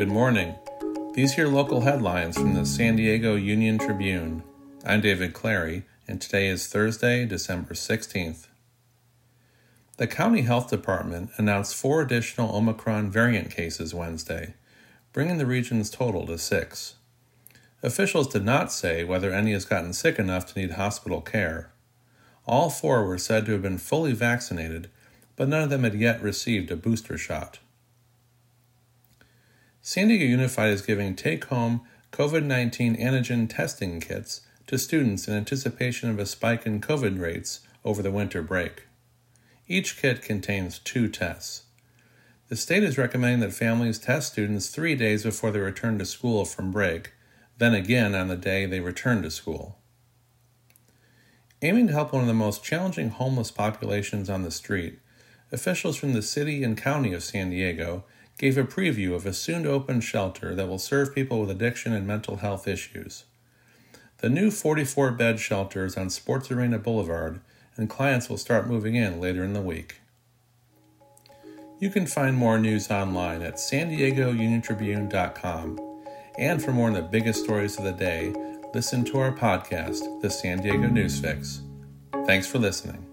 Good morning. These are local headlines from the San Diego Union Tribune. I'm David Clary, and today is Thursday, December 16th. The County Health Department announced four additional Omicron variant cases Wednesday, bringing the region's total to six. Officials did not say whether any has gotten sick enough to need hospital care. All four were said to have been fully vaccinated, but none of them had yet received a booster shot. San Diego Unified is giving take home COVID 19 antigen testing kits to students in anticipation of a spike in COVID rates over the winter break. Each kit contains two tests. The state is recommending that families test students three days before they return to school from break, then again on the day they return to school. Aiming to help one of the most challenging homeless populations on the street, officials from the city and county of San Diego gave a preview of a soon open shelter that will serve people with addiction and mental health issues. The new 44 bed shelter is on Sports Arena Boulevard, and clients will start moving in later in the week. You can find more news online at san diego union tribune.com. And for more on the biggest stories of the day, listen to our podcast, The San Diego News Fix. Thanks for listening.